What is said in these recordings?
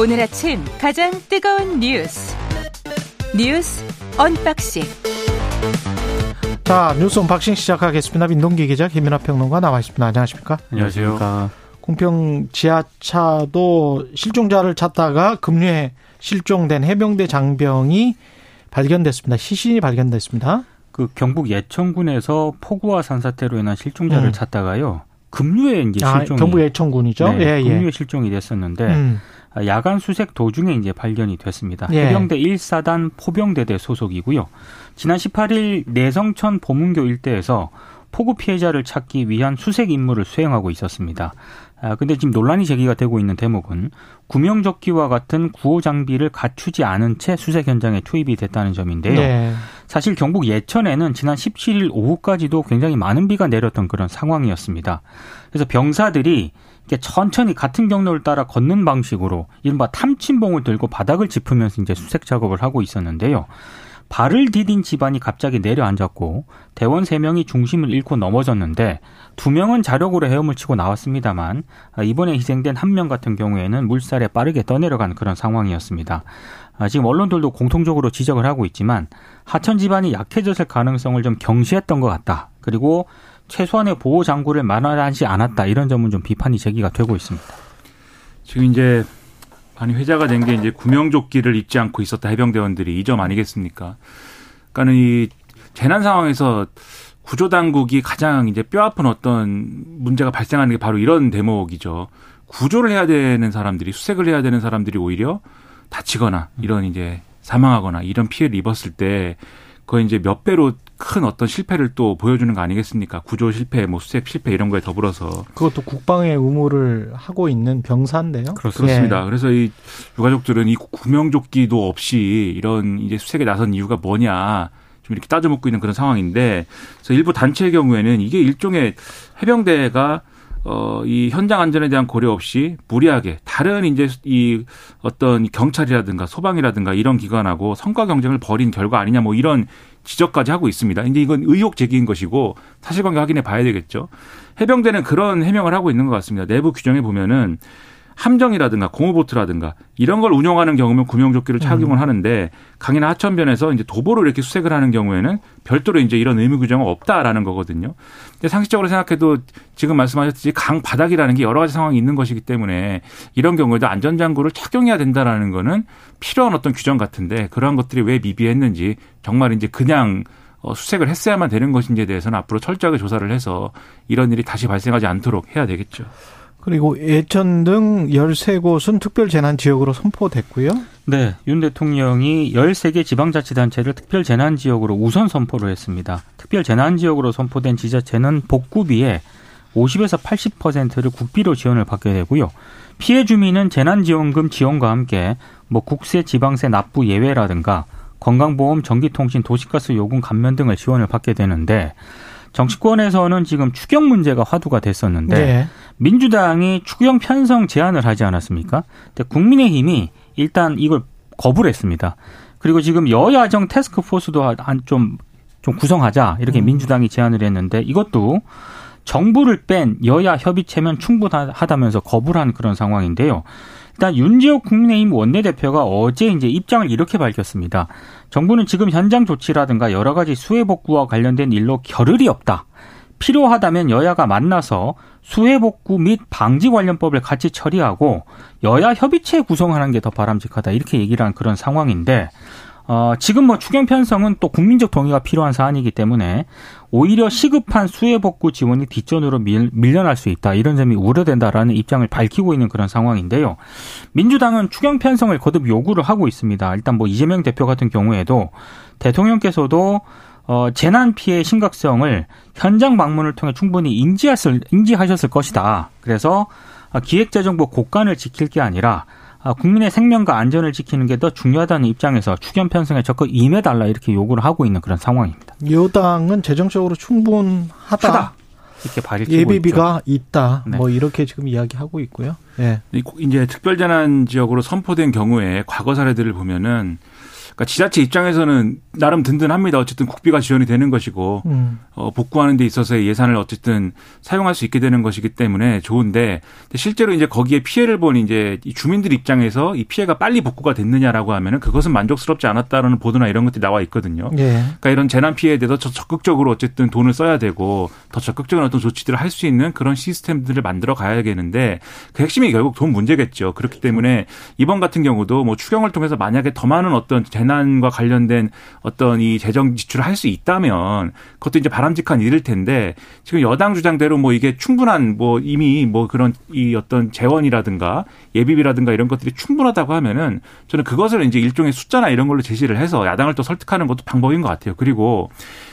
오늘 아침 가장 뜨거운 뉴스 뉴스 언박싱 자 뉴스 언박싱 시작하겠습니다. 민동기 기자 김민하 평론가 나와 있습니다. 안녕하십니까? 안녕하세요. 궁평 지하차도 실종자를 찾다가 급류에 실종된 해병대 장병이 발견됐습니다. 시신이 발견됐습니다. 그 경북 예천군에서 폭우와 산사태로 인한 실종자를 음. 찾다가요. 급류에 이제 아, 실종이 아, 경북 예천군이죠. 네, 예, 예. 급류에 실종이 됐었는데 음. 야간 수색 도중에 이제 발견이 됐습니다. 예. 해병대 1사단 포병대대 소속이고요. 지난 18일 내성천 보문교 일대에서 폭우 피해자를 찾기 위한 수색 임무를 수행하고 있었습니다. 아, 근데 지금 논란이 제기가 되고 있는 대목은 구명조끼와 같은 구호 장비를 갖추지 않은 채 수색 현장에 투입이 됐다는 점인데요. 네. 사실 경북 예천에는 지난 17일 오후까지도 굉장히 많은 비가 내렸던 그런 상황이었습니다. 그래서 병사들이 이렇게 천천히 같은 경로를 따라 걷는 방식으로 이른바 탐침봉을 들고 바닥을 짚으면서 이제 수색 작업을 하고 있었는데요. 발을 디딘 집안이 갑자기 내려앉았고 대원 3명이 중심을 잃고 넘어졌는데 2명은 자력으로 헤엄을 치고 나왔습니다만 이번에 희생된 한 명 같은 경우에는 물살에 빠르게 떠내려간 그런 상황이었습니다. 아, 지금 언론들도 공통적으로 지적을 하고 있지만 하천 집안이 약해졌을 가능성을 좀 경시했던 것 같다. 그리고 최소한의 보호 장구를 마련하지 않았다. 이런 점은 좀 비판이 제기가 되고 있습니다. 지금 이제 많이 회자가 된 게 이제 구명조끼를 입지 않고 있었다 해병대원들이 이 점 아니겠습니까? 그러니까는 이 재난 상황에서 구조 당국이 가장 이제 뼈 아픈 어떤 문제가 발생하는 게 바로 이런 대목이죠. 구조를 해야 되는 사람들이 수색을 해야 되는 사람들이 오히려 다치거나 이런 이제 사망하거나 이런 피해를 입었을 때 그거 이제 몇 배로 큰 어떤 실패를 또 보여주는 거 아니겠습니까? 구조 실패, 뭐 수색 실패 이런 거에 더불어서 그것도 국방의 의무를 하고 있는 병사인데요. 그렇습니다. 예. 그래서 이 유가족들은 이 구명조끼도 없이 이런 이제 수색에 나선 이유가 뭐냐 좀 이렇게 따져묻고 있는 그런 상황인데 그래서 일부 단체의 경우에는 이게 일종의 해병대가 어, 이 현장 안전에 대한 고려 없이 무리하게 다른 이제 이 어떤 경찰이라든가 소방이라든가 이런 기관하고 성과 경쟁을 벌인 결과 아니냐 뭐 이런 지적까지 하고 있습니다. 이제 이건 의혹 제기인 것이고 사실관계 확인해 봐야 되겠죠. 해병대는 그런 해명을 하고 있는 것 같습니다. 내부 규정에 보면은 함정이라든가 공호보트라든가 이런 걸 운영하는 경우면 구명조끼를 착용을 음. 하는데 강이나 하천변에서 이제 도보로 이렇게 수색을 하는 경우에는 별도로 이제 이런 의무 규정은 없다라는 거거든요. 근데 상식적으로 생각해도 지금 말씀하셨듯이 강 바닥이라는 게 여러 가지 상황이 있는 것이기 때문에 이런 경우에도 안전장구를 착용해야 된다라는 거는 필요한 어떤 규정 같은데 그러한 것들이 왜 미비했는지 정말 이제 그냥 어, 수색을 했어야만 되는 것인지에 대해서는 앞으로 철저하게 조사를 해서 이런 일이 다시 발생하지 않도록 해야 되겠죠. 그리고 예천 등 13곳은 특별재난지역으로 선포됐고요. 네, 윤 대통령이 13개 지방자치단체를 특별재난지역으로 우선 선포를 했습니다. 특별재난지역으로 선포된 지자체는 복구비에 50에서 80%를 국비로 지원을 받게 되고요. 피해 주민은 재난지원금 지원과 함께 뭐 국세, 지방세 납부 예외라든가 건강보험, 전기통신, 도시가스 요금 감면 등을 지원을 받게 되는데 정치권에서는 지금 추경 문제가 화두가 됐었는데 네. 민주당이 추경 편성 제안을 하지 않았습니까? 근데 국민의힘이 일단 이걸 거부를 했습니다. 그리고 지금 여야정 테스크포스도 좀, 좀 구성하자 이렇게 음. 민주당이 제안을 했는데 이것도 정부를 뺀 여야 협의체면 충분하다면서 거부를 한 그런 상황인데요. 일단 윤지호 국민의힘 원내대표가 어제 이제 입장을 이렇게 밝혔습니다. 정부는 지금 현장 조치라든가 여러 가지 수해 복구와 관련된 일로 겨를이 없다. 필요하다면 여야가 만나서 수해 복구 및 방지 관련법을 같이 처리하고 여야 협의체 구성하는 게 더 바람직하다 이렇게 얘기를 한 그런 상황인데 어, 지금 뭐 추경 편성은 또 국민적 동의가 필요한 사안이기 때문에 오히려 시급한 수해 복구 지원이 뒷전으로 밀, 밀려날 수 있다. 이런 점이 우려된다라는 입장을 밝히고 있는 그런 상황인데요. 민주당은 추경 편성을 거듭 요구를 하고 있습니다. 일단 뭐 이재명 대표 같은 경우에도 대통령께서도 어, 재난 피해 심각성을 현장 방문을 통해 충분히 인지하셨을, 인지하셨을 것이다. 그래서 기획재정부 곳간을 지킬 게 아니라 아, 국민의 생명과 안전을 지키는 게 더 중요하다는 입장에서 추경 편성에 적극 임해달라 이렇게 요구를 하고 있는 그런 상황입니다. 여당은 재정적으로 충분하다. 하다. 이렇게 밝히고 예비비가 있죠. 있다. 네. 뭐 이렇게 지금 이야기하고 있고요. 예. 네. 이제 특별재난 지역으로 선포된 경우에 과거 사례들을 보면은 그러니까 지자체 입장에서는 나름 든든합니다. 어쨌든 국비가 지원이 되는 것이고 음. 어, 복구하는 데 있어서의 예산을 어쨌든 사용할 수 있게 되는 것이기 때문에 좋은데 실제로 이제 거기에 피해를 본 이제 주민들 입장에서 이 피해가 빨리 복구가 됐느냐라고 하면은 그것은 만족스럽지 않았다라는 보도나 이런 것들이 나와 있거든요. 예. 그러니까 이런 재난 피해에 대해서 적극적으로 어쨌든 돈을 써야 되고 더 적극적인 어떤 조치들을 할 수 있는 그런 시스템들을 만들어 가야되는데 그 핵심이 결국 돈 문제겠죠. 그렇기 때문에 이번 같은 경우도 뭐 추경을 통해서 만약에 더 많은 어떤 재 난과 관련된 어떤 이 재정 지출을 할 수 있다면 그것도 이제 바람직한 일일 텐데 지금 여당 주장대로 뭐 이게 충분한 뭐 이미 뭐 그런 이 어떤 재원이라든가 예비비라든가 이런 것들이 충분하다고 하면은 저는 그것을 이제 일종의 숫자나 이런 걸로 제시를 해서 야당을 또 설득하는 것도 방법인 것 같아요. 그리고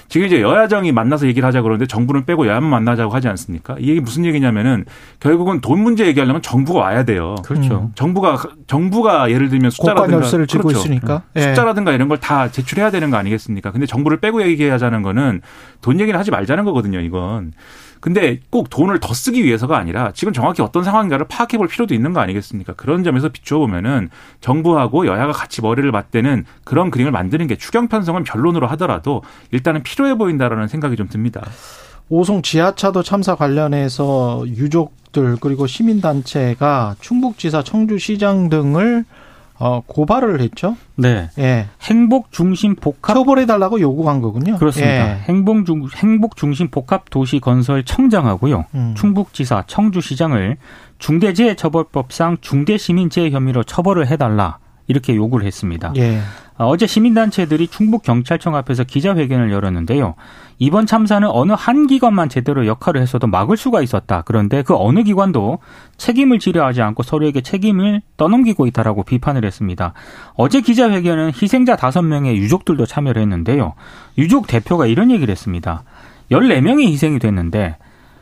지금 이제 여야정이 만나서 얘기를 하자 그러는데 정부는 빼고 여야만 만나자고 하지 않습니까? 이 얘기 무슨 얘기냐면은 결국은 돈 문제 얘기하려면 정부가 와야 돼요. 그렇죠. 음. 정부가 정부가 예를 들면 숫자라든가 열쇠를 쥐고 그렇죠. 있으니까 예. 숫자라든가 이런 걸 다 제출해야 되는 거 아니겠습니까? 근데 정부를 빼고 얘기하자는 거는 돈 얘기는 하지 말자는 거거든요. 이건. 근데 꼭 돈을 더 쓰기 위해서가 아니라 지금 정확히 어떤 상황인가를 파악해 볼 필요도 있는 거 아니겠습니까? 그런 점에서 비추어 보면은 정부하고 여야가 같이 머리를 맞대는 그런 그림을 만드는 게 추경 편성은 변론으로 하더라도 일단은 필요 해 보인다라는 생각이 좀 듭니다. 오송 지하차도 참사 관련해서 유족들 그리고 시민단체가 충북지사 청주시장 등을 어, 고발을 했죠. 네. 예. 행복 중심 복합 처벌해 달라고 요구한 거군요. 그렇습니다. 예. 행복 중 행복 중심 복합 도시 건설 청장하고요. 음. 충북지사 청주시장을 중대재해처벌법상 중대시민재해 혐의로 처벌을 해 달라. 이렇게 요구를 했습니다. 예. 아, 어제 시민단체들이 충북 경찰청 앞에서 기자회견을 열었는데요. 이번 참사는 어느 한 기관만 제대로 역할을 했어도 막을 수가 있었다. 그런데 그 어느 기관도 책임을 지려 하지 않고 서로에게 책임을 떠넘기고 있다라고 비판을 했습니다. 어제 기자회견은 희생자 다섯 명의 유족들도 참여를 했는데요. 유족 대표가 이런 얘기를 했습니다. 14명이 희생이 됐는데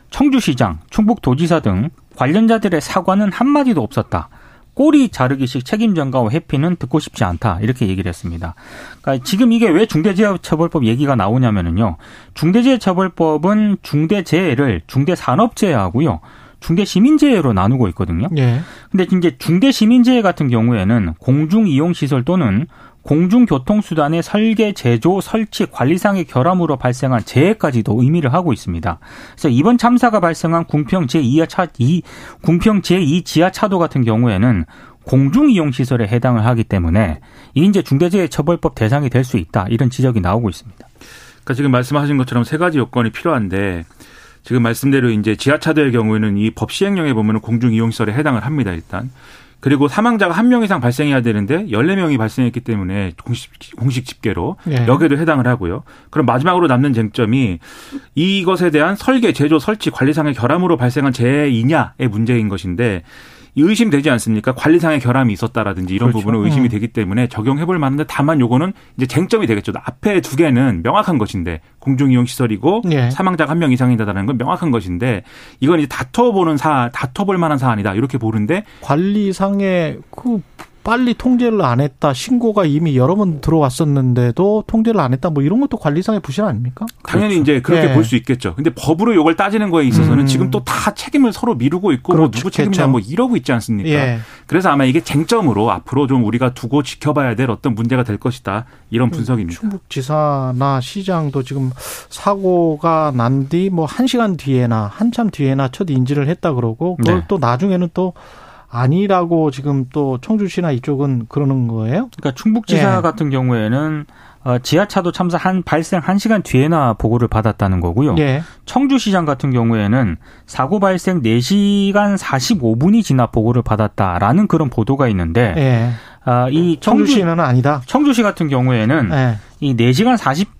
청주시장, 충북도지사 등 관련자들의 사과는 한마디도 없었다. 꼬리 자르기식 책임 전가와 회피는 듣고 싶지 않다 이렇게 얘기를 했습니다. 그러니까 지금 이게 왜 중대재해처벌법 얘기가 나오냐면은요. 중대재해처벌법은 중대재해를 중대산업재해하고요. 중대시민재해로 나누고 있거든요. 예. 근데 이제 중대시민재해 같은 경우에는 공중이용시설 또는 공중교통수단의 설계, 제조, 설치, 관리상의 결함으로 발생한 재해까지도 의미를 하고 있습니다. 그래서 이번 참사가 발생한 궁평 제2차, 하 2, 궁평 제2 지하차도 같은 경우에는 공중이용시설에 해당을 하기 때문에 이게 이제 중대재해처벌법 대상이 될 수 있다. 이런 지적이 나오고 있습니다. 그러니까 지금 말씀하신 것처럼 세 가지 요건이 필요한데 지금 말씀대로 이제 지하차도의 경우에는 이 법 시행령에 보면 공중이용시설에 해당을 합니다, 일단. 그리고 사망자가 한 명 이상 발생해야 되는데 14명이 발생했기 때문에 공식, 공식 집계로 네. 여기에도 해당을 하고요. 그럼 마지막으로 남는 쟁점이 이것에 대한 설계, 제조, 설치, 관리상의 결함으로 발생한 재해이냐의 문제인 것인데 의심되지 않습니까? 관리상의 결함이 있었다라든지 이런 그렇죠. 부분은 의심이 음. 되기 때문에 적용해 볼 만한데 다만 요거는 이제 쟁점이 되겠죠. 앞에 두 개는 명확한 것인데 공중 이용 시설이고 예. 사망자가 한 명 이상이다라는 건 명확한 것인데 이건 이제 다퉈 보는 사 다퉈 볼 만한 사안이다 이렇게 보는데 관리상의 그 빨리 통제를 안 했다. 신고가 이미 여러 번 들어왔었는데도 통제를 안 했다. 뭐 이런 것도 관리상의 부실 아닙니까? 당연히 그렇죠. 이제 그렇게 네. 볼수 있겠죠. 근데 법으로 이걸 따지는 거에 있어서는 음. 지금 또 다 책임을 서로 미루고 있고 뭐 누구 책임이냐 뭐 이러고 있지 않습니까? 예. 그래서 아마 이게 쟁점으로 앞으로 좀 우리가 두고 지켜봐야 될 어떤 문제가 될 것이다. 이런 분석입니다. 충북지사나 시장도 지금 사고가 난 뒤 뭐 한 시간 뒤에나 한참 뒤에나 첫 인지를 했다 그러고 그걸 네. 또 나중에는 또 아니라고 지금 또 청주시나 이쪽은 그러는 거예요? 그러니까 충북지사 예. 같은 경우에는 어, 지하차도 참사 한 발생 1시간 뒤에나 보고를 받았다는 거고요. 예. 청주시장 같은 경우에는 사고 발생 4시간 45분이 지나 보고를 받았다라는 그런 보도가 있는데 예. 아, 이 청주 시는 아니다. 청주시 같은 경우에는 예. 이 4시간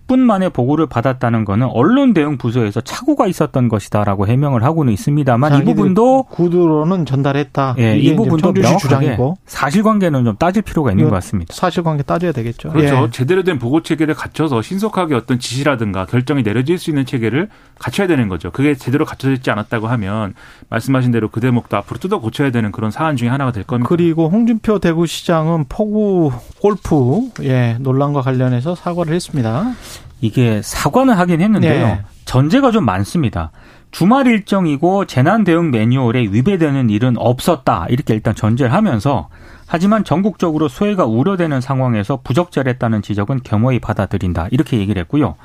40분 만에 보고를 받았다는 거는 언론 대응 부서에서 착오가 있었던 것이다라고 해명을 하고는 있습니다만 이 부분도 구두로는 전달했다. 예, 이 부분도 명확하게 주장이고. 사실관계는 좀 따질 필요가 있는 것 같습니다. 사실관계 따져야 되겠죠. 그렇죠. 예. 제대로 된 보고 체계를 갖춰서 신속하게 어떤 지시라든가 결정이 내려질 수 있는 체계를 갖춰야 되는 거죠. 그게 제대로 갖춰져 있지 않았다고 하면 말씀하신 대로 그 대목도 앞으로 뜯어 고쳐야 되는 그런 사안 중에 하나가 될 겁니다. 그리고 홍준표 대구시장은 포구 골프 예, 논란과 관련해서 사과를 했습니다. 이게 사과는 하긴 했는데요. 네. 전제가 좀 많습니다. 주말 일정이고 재난 대응 매뉴얼에 위배되는 일은 없었다. 이렇게 일단 전제를 하면서 하지만 전국적으로 소외가 우려되는 상황에서 부적절했다는 지적은 겸허히 받아들인다. 이렇게 얘기를 했고요.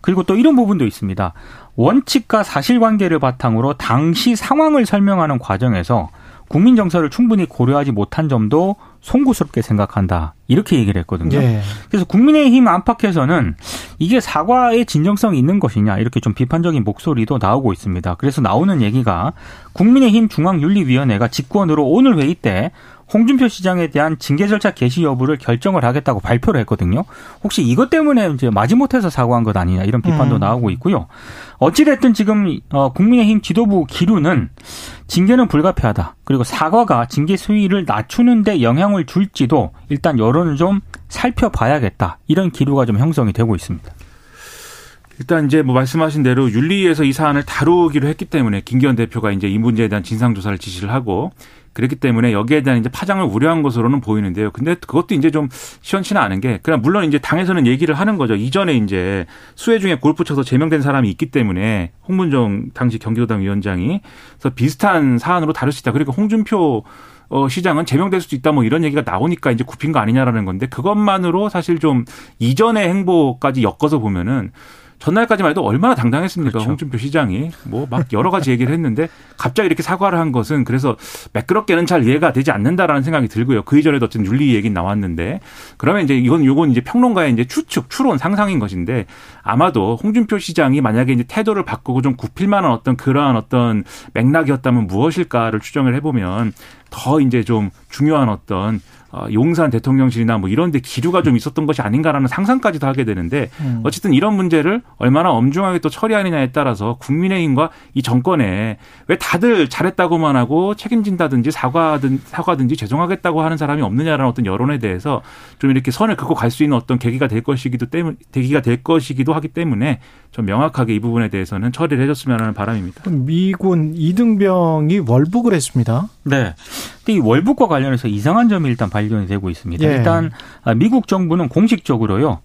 그리고 또 이런 부분도 있습니다. 원칙과 사실관계를 바탕으로 당시 상황을 설명하는 과정에서 국민 정서를 충분히 고려하지 못한 점도 송구스럽게 생각한다. 이렇게 얘기를 했거든요. 예. 그래서 국민의힘 안팎에서는 이게 사과의 진정성이 있는 것이냐 이렇게 좀 비판적인 목소리도 나오고 있습니다. 그래서 나오는 얘기가 국민의힘 중앙윤리위원회가 직권으로 오늘 회의 때 홍준표 시장에 대한 징계 절차 개시 여부를 결정을 하겠다고 발표를 했거든요. 혹시 이것 때문에 이제 마지못해서 사과한 것 아니냐 이런 비판도 음. 나오고 있고요. 어찌됐든 지금 어, 국민의힘 지도부 기류는 징계는 불가피하다. 그리고 사과가 징계 수위를 낮추는데 영향을 줄지도 일단 여론을 좀 살펴봐야겠다. 이런 기류가 좀 형성이 되고 있습니다. 일단 이제 뭐 말씀하신 대로 윤리위에서 이 사안을 다루기로 했기 때문에 김기현 대표가 이제 이 문제에 대한 진상 조사를 지시를 하고 그렇기 때문에 여기에 대한 이제 파장을 우려한 것으로는 보이는데요. 근데 그것도 이제 좀 시원치는 않은 게 그냥 물론 이제 당에서는 얘기를 하는 거죠. 이전에 이제 수해 중에 골프 쳐서 제명된 사람이 있기 때문에 홍문정 당시 경기도당 위원장이 그래서 비슷한 사안으로 다룰 수 있다. 그리고 홍준표 어, 시장은 제명될 수도 있다 뭐 이런 얘기가 나오니까 이제 굽힌 거 아니냐라는 건데 그것만으로 사실 좀 이전의 행보까지 엮어서 보면은 전날까지만 해도 얼마나 당당했습니까? 그렇죠. 홍준표 시장이 뭐 막 여러 가지 얘기를 했는데 갑자기 이렇게 사과를 한 것은 그래서 매끄럽게는 잘 이해가 되지 않는다라는 생각이 들고요. 그 이전에도 어쨌든 윤리 얘기 나왔는데 그러면 이제 이건 요건 이제 평론가의 이제 추측, 추론, 상상인 것인데 아마도 홍준표 시장이 만약에 이제 태도를 바꾸고 좀 굽힐 만한 어떤 그러한 어떤 맥락이었다면 무엇일까를 추정을 해보면 더 이제 좀 중요한 어떤 어, 용산 대통령실이나 뭐 이런 데 기류가 좀 있었던 것이 아닌가라는 상상까지도 하게 되는데 음. 어쨌든 이런 문제를 얼마나 엄중하게 또 처리하느냐에 따라서 국민의힘과 이 정권에 왜 다들 잘했다고만 하고 책임진다든지 사과든 사과든지 죄송하겠다고 하는 사람이 없느냐라는 어떤 여론에 대해서 좀 이렇게 선을 긋고 갈 수 있는 어떤 계기가 될 것이기도 때문 계기가 될 것이기도 하기 때문에 좀 명확하게 이 부분에 대해서는 처리를 해줬으면 하는 바람입니다. 미군 이등병이 월북을 했습니다. 네. 근데 이 월북과 관련해서 이상한 점이 일단 발견이 되고 있습니다. 예. 일단 아, 미국 정부는 공식적으로요.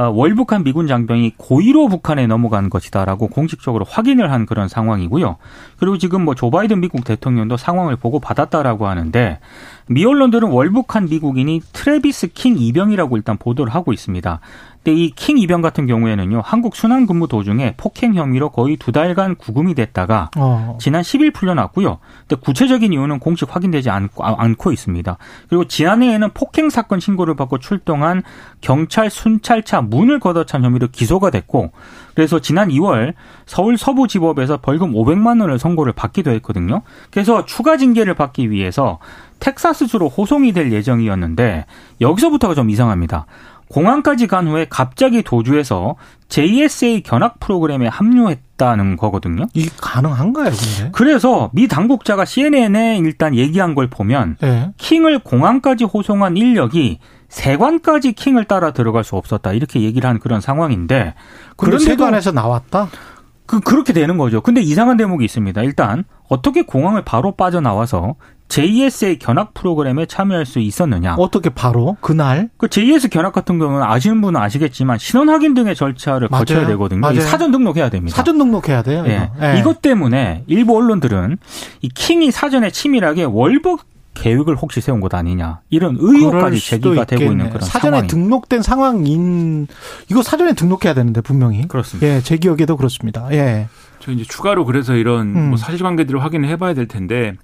아, 월북한 미군 장병이 고의로 북한에 넘어간 것이다라고 공식적으로 확인을 한 그런 상황이고요. 그리고 지금 뭐 조 바이든 미국 대통령도 상황을 보고 받았다라고 하는데 미 언론들은 월북한 미국인이 트레비스 킹 이병이라고 일단 보도를 하고 있습니다. 근데 이 킹 이병 같은 경우에는요, 한국 순환 근무 도중에 폭행 혐의로 거의 두 달간 구금이 됐다가 어. 지난 10일 풀려났고요. 근데 구체적인 이유는 공식 확인되지 않고, 아, 않고 있습니다. 그리고 지난해에는 폭행 사건 신고를 받고 출동한 경찰 순찰차 문을 걷어찬 혐의로 기소가 됐고, 그래서 지난 2월 서울 서부지법에서 벌금 500만 원을 선고를 받기도 했거든요. 그래서 추가 징계를 받기 위해서 텍사스주로 호송이 될 예정이었는데 여기서부터가 좀 이상합니다. 공항까지 간 후에 갑자기 도주해서 JSA 견학 프로그램에 합류했다는 거거든요. 이게 가능한가요, 근데? 그래서 미 당국자가 CNN에 일단 얘기한 걸 보면 네. 킹을 공항까지 호송한 인력이 세관까지 킹을 따라 들어갈 수 없었다 이렇게 얘기를 한 그런 상황인데 그런데 세관에서 나왔다? 그 그렇게 되는 거죠. 근데 이상한 대목이 있습니다. 일단 어떻게 공항을 바로 빠져나와서 JS의 견학 프로그램에 참여할 수 있었느냐? 어떻게 바로 그날? 그 JS 견학 같은 경우는 아시는 분은 아시겠지만 신원 확인 등의 절차를 맞아요. 거쳐야 되거든요. 맞아요. 사전 등록해야 됩니다. 사전 등록해야 돼요. 예. 네. 이것 때문에 일부 언론들은 이 킹이 사전에 치밀하게 월북 계획을 혹시 세운 것 아니냐 이런 의혹까지 제기가 되고 있는 그런 사전에 상황이. 등록된 상황인 이거 사전에 등록해야 되는데 분명히 그렇습니다. 예, 제 기억에도 그렇습니다. 예. 저 이제 추가로 그래서 이런 음. 뭐 사실관계들을 확인을 해봐야 될 텐데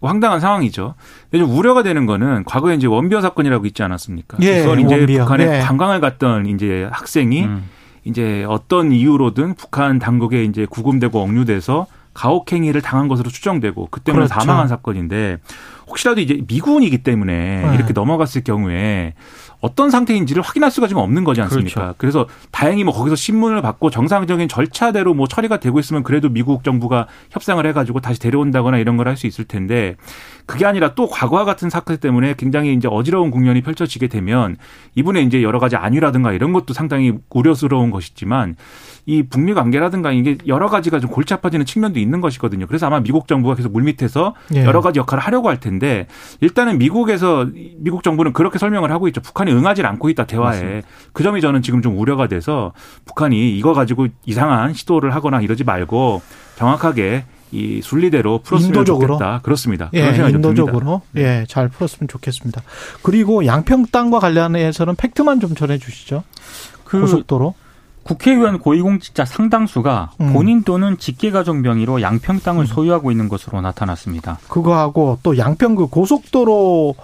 뭐 황당한 상황이죠. 근데 좀 우려가 되는 거는 과거에 이제 원비어 사건이라고 있지 않았습니까? 예, 그걸 이제 원비어. 북한에 예. 관광을 갔던 이제 학생이 음. 이제 어떤 이유로든 북한 당국에 이제 구금되고 억류돼서 가혹행위를 당한 것으로 추정되고 그 때문에 그렇죠. 사망한 사건인데 혹시라도 이제 미군이기 때문에 네. 이렇게 넘어갔을 경우에 어떤 상태인지를 확인할 수가 지금 없는 거지 않습니까? 그렇죠. 그래서 다행히 뭐 거기서 신문을 받고 정상적인 절차대로 뭐 처리가 되고 있으면 그래도 미국 정부가 협상을 해가지고 다시 데려온다거나 이런 걸 할 수 있을 텐데 그게 아니라 또 과거와 같은 사건 때문에 굉장히 이제 어지러운 국면이 펼쳐지게 되면 이분의 이제 여러 가지 안위라든가 이런 것도 상당히 우려스러운 것이지만 이 북미 관계라든가 이게 여러 가지가 좀 골치 아파지는 측면도 있는 것이거든요. 그래서 아마 미국 정부가 계속 물밑에서 예. 여러 가지 역할을 하려고 할 텐데 있는데 일단은 미국에서 미국 정부는 그렇게 설명을 하고 있죠. 북한이 응하지 않고 있다 대화에. 맞습니다. 그 점이 저는 지금 좀 우려가 돼서 북한이 이거 가지고 이상한 시도를 하거나 이러지 말고 정확하게 이 순리대로 풀었으면 인도적으로? 좋겠다. 그렇습니다. 예, 인도적으로 네. 예, 잘 풀었으면 좋겠습니다. 그리고 양평 땅과 관련해서는 팩트만 좀 전해 주시죠. 그 고속도로 국회의원 고위공직자 상당수가 음. 본인 또는 직계가족 명의로 양평 땅을 음. 소유하고 있는 것으로 나타났습니다. 그거하고 또 양평 그 고속도로에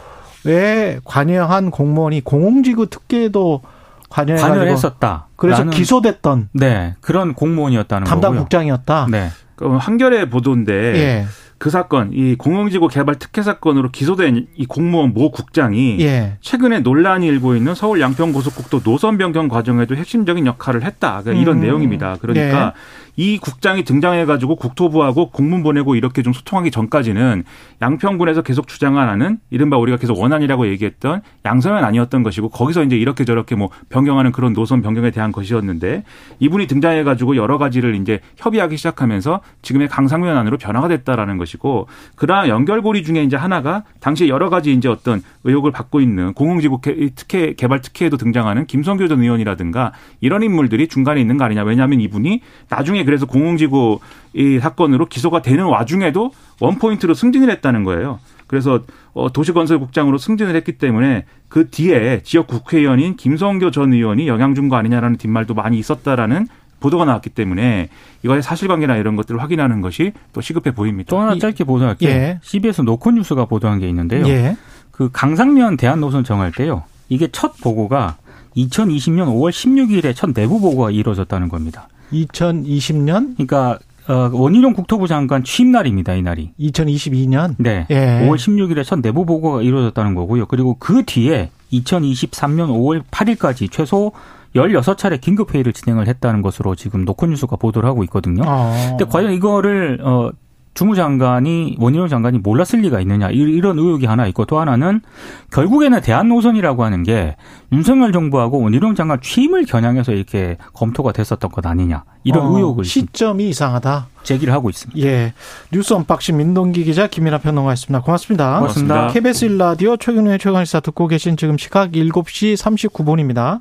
관여한 공무원이 공공지구 특계도 관여를 했었다. 그래서 기소됐던 네 그런 공무원이었다는 담당 거고요. 국장이었다. 네. 그 한겨레 보도인데 예. 그 사건, 이 공영지구 개발 특혜 사건으로 기소된 이 공무원 모 국장이 예. 최근에 논란이 일고 있는 서울 양평고속국도 노선 변경 과정에도 핵심적인 역할을 했다. 그러니까 이런 음. 내용입니다. 그러니까 예. 이 국장이 등장해가지고 국토부하고 공문 보내고 이렇게 좀 소통하기 전까지는 양평군에서 계속 주장하는 이른바 우리가 계속 원안이라고 얘기했던 양서면 아니었던 것이고 거기서 이제 이렇게 저렇게 뭐 변경하는 그런 노선 변경에 대한 것이었는데 이분이 등장해가지고 여러 가지를 이제 협의하기 시작하면서 지금의 강상면 안으로 변화가 됐다라는 것이고 그러한 연결고리 중에 이제 하나가 당시 여러 가지 이제 어떤 의혹을 받고 있는 공흥지구 특혜 개발 특혜에도 등장하는 김성교 전 의원이라든가 이런 인물들이 중간에 있는 거 아니냐. 왜냐하면 이분이 나중에 그래서 공공지구 이 사건으로 기소가 되는 와중에도 원포인트로 승진을 했다는 거예요. 그래서 어, 도시건설국장으로 승진을 했기 때문에 그 뒤에 지역 국회의원인 김성교 전 의원이 영향 준 거 아니냐라는 뒷말도 많이 있었다라는 보도가 나왔기 때문에 이거의 사실관계나 이런 것들을 확인하는 것이 또 시급해 보입니다. 또 하나 짧게 보도할게요. 예. CBS 노컷뉴스가 보도한 게 있는데요. 예. 그 강상면 대한 노선 정할 때요. 이게 첫 보고가 2020년 5월 16일에 첫 내부 보고가 이루어졌다는 겁니다. 2020년? 그러니까 어, 원희룡 국토부 장관 취임 날입니다, 이 날이. 2022년? 네. 예. 5월 16일에 첫 내부 보고가 이루어졌다는 거고요. 그리고 그 뒤에 2023년 5월 8일까지 최소 16차례 긴급 회의를 진행을 했다는 것으로 지금 노컷뉴스가 보도를 하고 있거든요. 아. 근데 과연 이거를, 어, 주무장관이 원희룡 장관이 몰랐을 리가 있느냐 이런 의혹이 하나 있고 또 하나는 결국에는 대한 노선이라고 하는 게 윤석열 정부하고 원희룡 장관 취임을 겨냥해서 이렇게 검토가 됐었던 것 아니냐 이런 어, 의혹을 시점이 이상하다 제기를 하고 있습니다. 예, 뉴스 언박싱 민동기 기자 김민하 평론가였습니다. 고맙습니다. 고맙습니다. KBS 1라디오 최경영의 최강시사 듣고 계신 지금 시각 7시 39분입니다.